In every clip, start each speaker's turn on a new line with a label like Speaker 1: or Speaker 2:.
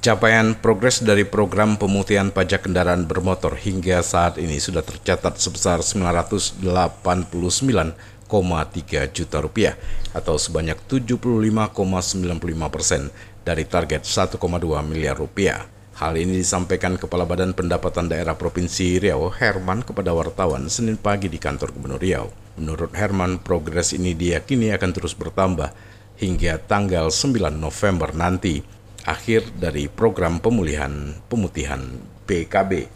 Speaker 1: Capaian progres dari program pemutihan pajak kendaraan bermotor hingga saat ini sudah tercatat sebesar 989,3 juta rupiah atau sebanyak 75,95 persen dari target 1,2 miliar rupiah. Hal ini disampaikan Kepala Badan Pendapatan Daerah Provinsi Riau, Herman, kepada wartawan Senin pagi di kantor Gubernur Riau. Menurut Herman, progres ini diyakini akan terus bertambah hingga tanggal 9 November nanti akhir dari program pemulihan pemutihan PKB.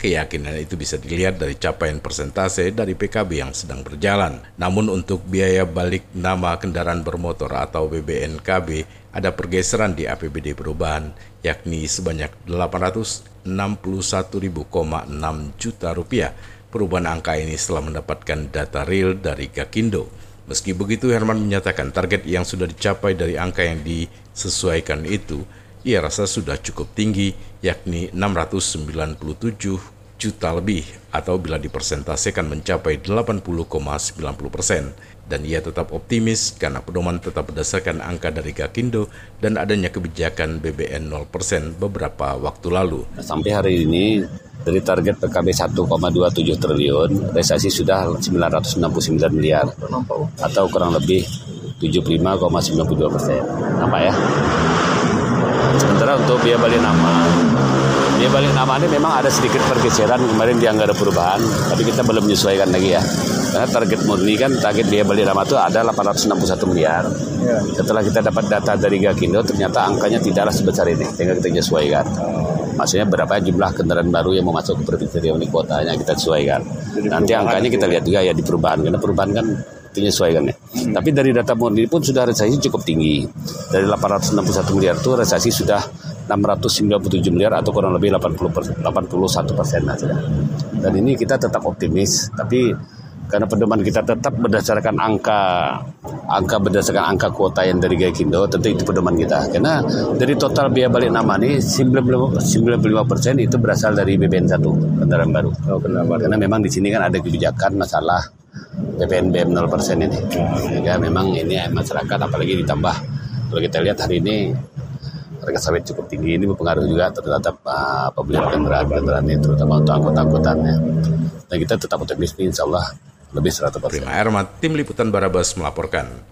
Speaker 1: Keyakinan itu bisa dilihat dari capaian persentase dari PKB yang sedang berjalan. Namun untuk biaya balik nama kendaraan bermotor atau BBNKB ada pergeseran di APBD perubahan yakni sebanyak 861.6 juta rupiah. Perubahan angka ini setelah mendapatkan data real dari Gakindo. Meski begitu, Herman menyatakan target yang sudah dicapai dari angka yang disesuaikan itu, ia rasa sudah cukup tinggi, yakni 697 juta lebih, atau bila dipersentasekan mencapai 80,90 persen. Dan ia tetap optimis karena pedoman tetap berdasarkan angka dari Gakindo dan adanya kebijakan BBN 0 persen beberapa waktu lalu.
Speaker 2: Sampai hari ini dari target PKB 1,27 triliun, realisasi sudah 969 miliar atau kurang lebih 75,92 persen. Apa ya? Sementara untuk biaya balik nama, biaya balik nama ini memang ada sedikit pergeseran kemarin dia nggak ada perubahan, tapi kita belum menyesuaikan lagi ya. Karena target murni kan target biaya balik nama itu ada 861 miliar. Ya. Setelah kita dapat data dari Gakindo, ternyata angkanya tidaklah sebesar ini, sehingga kita menyesuaikan maksudnya berapa jumlah kendaraan baru yang mau masuk ke Riau ini kuotanya kita sesuaikan. Nanti angkanya kita lihat juga ya di perubahan karena perubahan kan menyesuaikan ya. Hmm. Tapi dari data murni pun sudah realisasi cukup tinggi. Dari 861 miliar itu realisasi sudah 697 miliar atau kurang lebih 80 persen, 81 persen saja. Dan ini kita tetap optimis, tapi karena pedoman kita tetap berdasarkan angka angka berdasarkan angka kuota yang dari Gaikindo tentu itu pedoman kita karena dari total biaya balik nama ini 95 persen itu berasal dari BBN 1 kendaraan baru oh, karena memang di sini kan ada kebijakan masalah PPNBM 0% ini. Sehingga memang ini masyarakat apalagi ditambah kalau kita lihat hari ini harga sawit cukup tinggi ini berpengaruh juga terhadap uh, pembelian kendaraan-kendaraan ini terutama untuk angkut-angkutannya. Dan kita tetap optimis insya Allah lebih 100%.
Speaker 1: Prima Ermat, Tim Liputan Barabas melaporkan.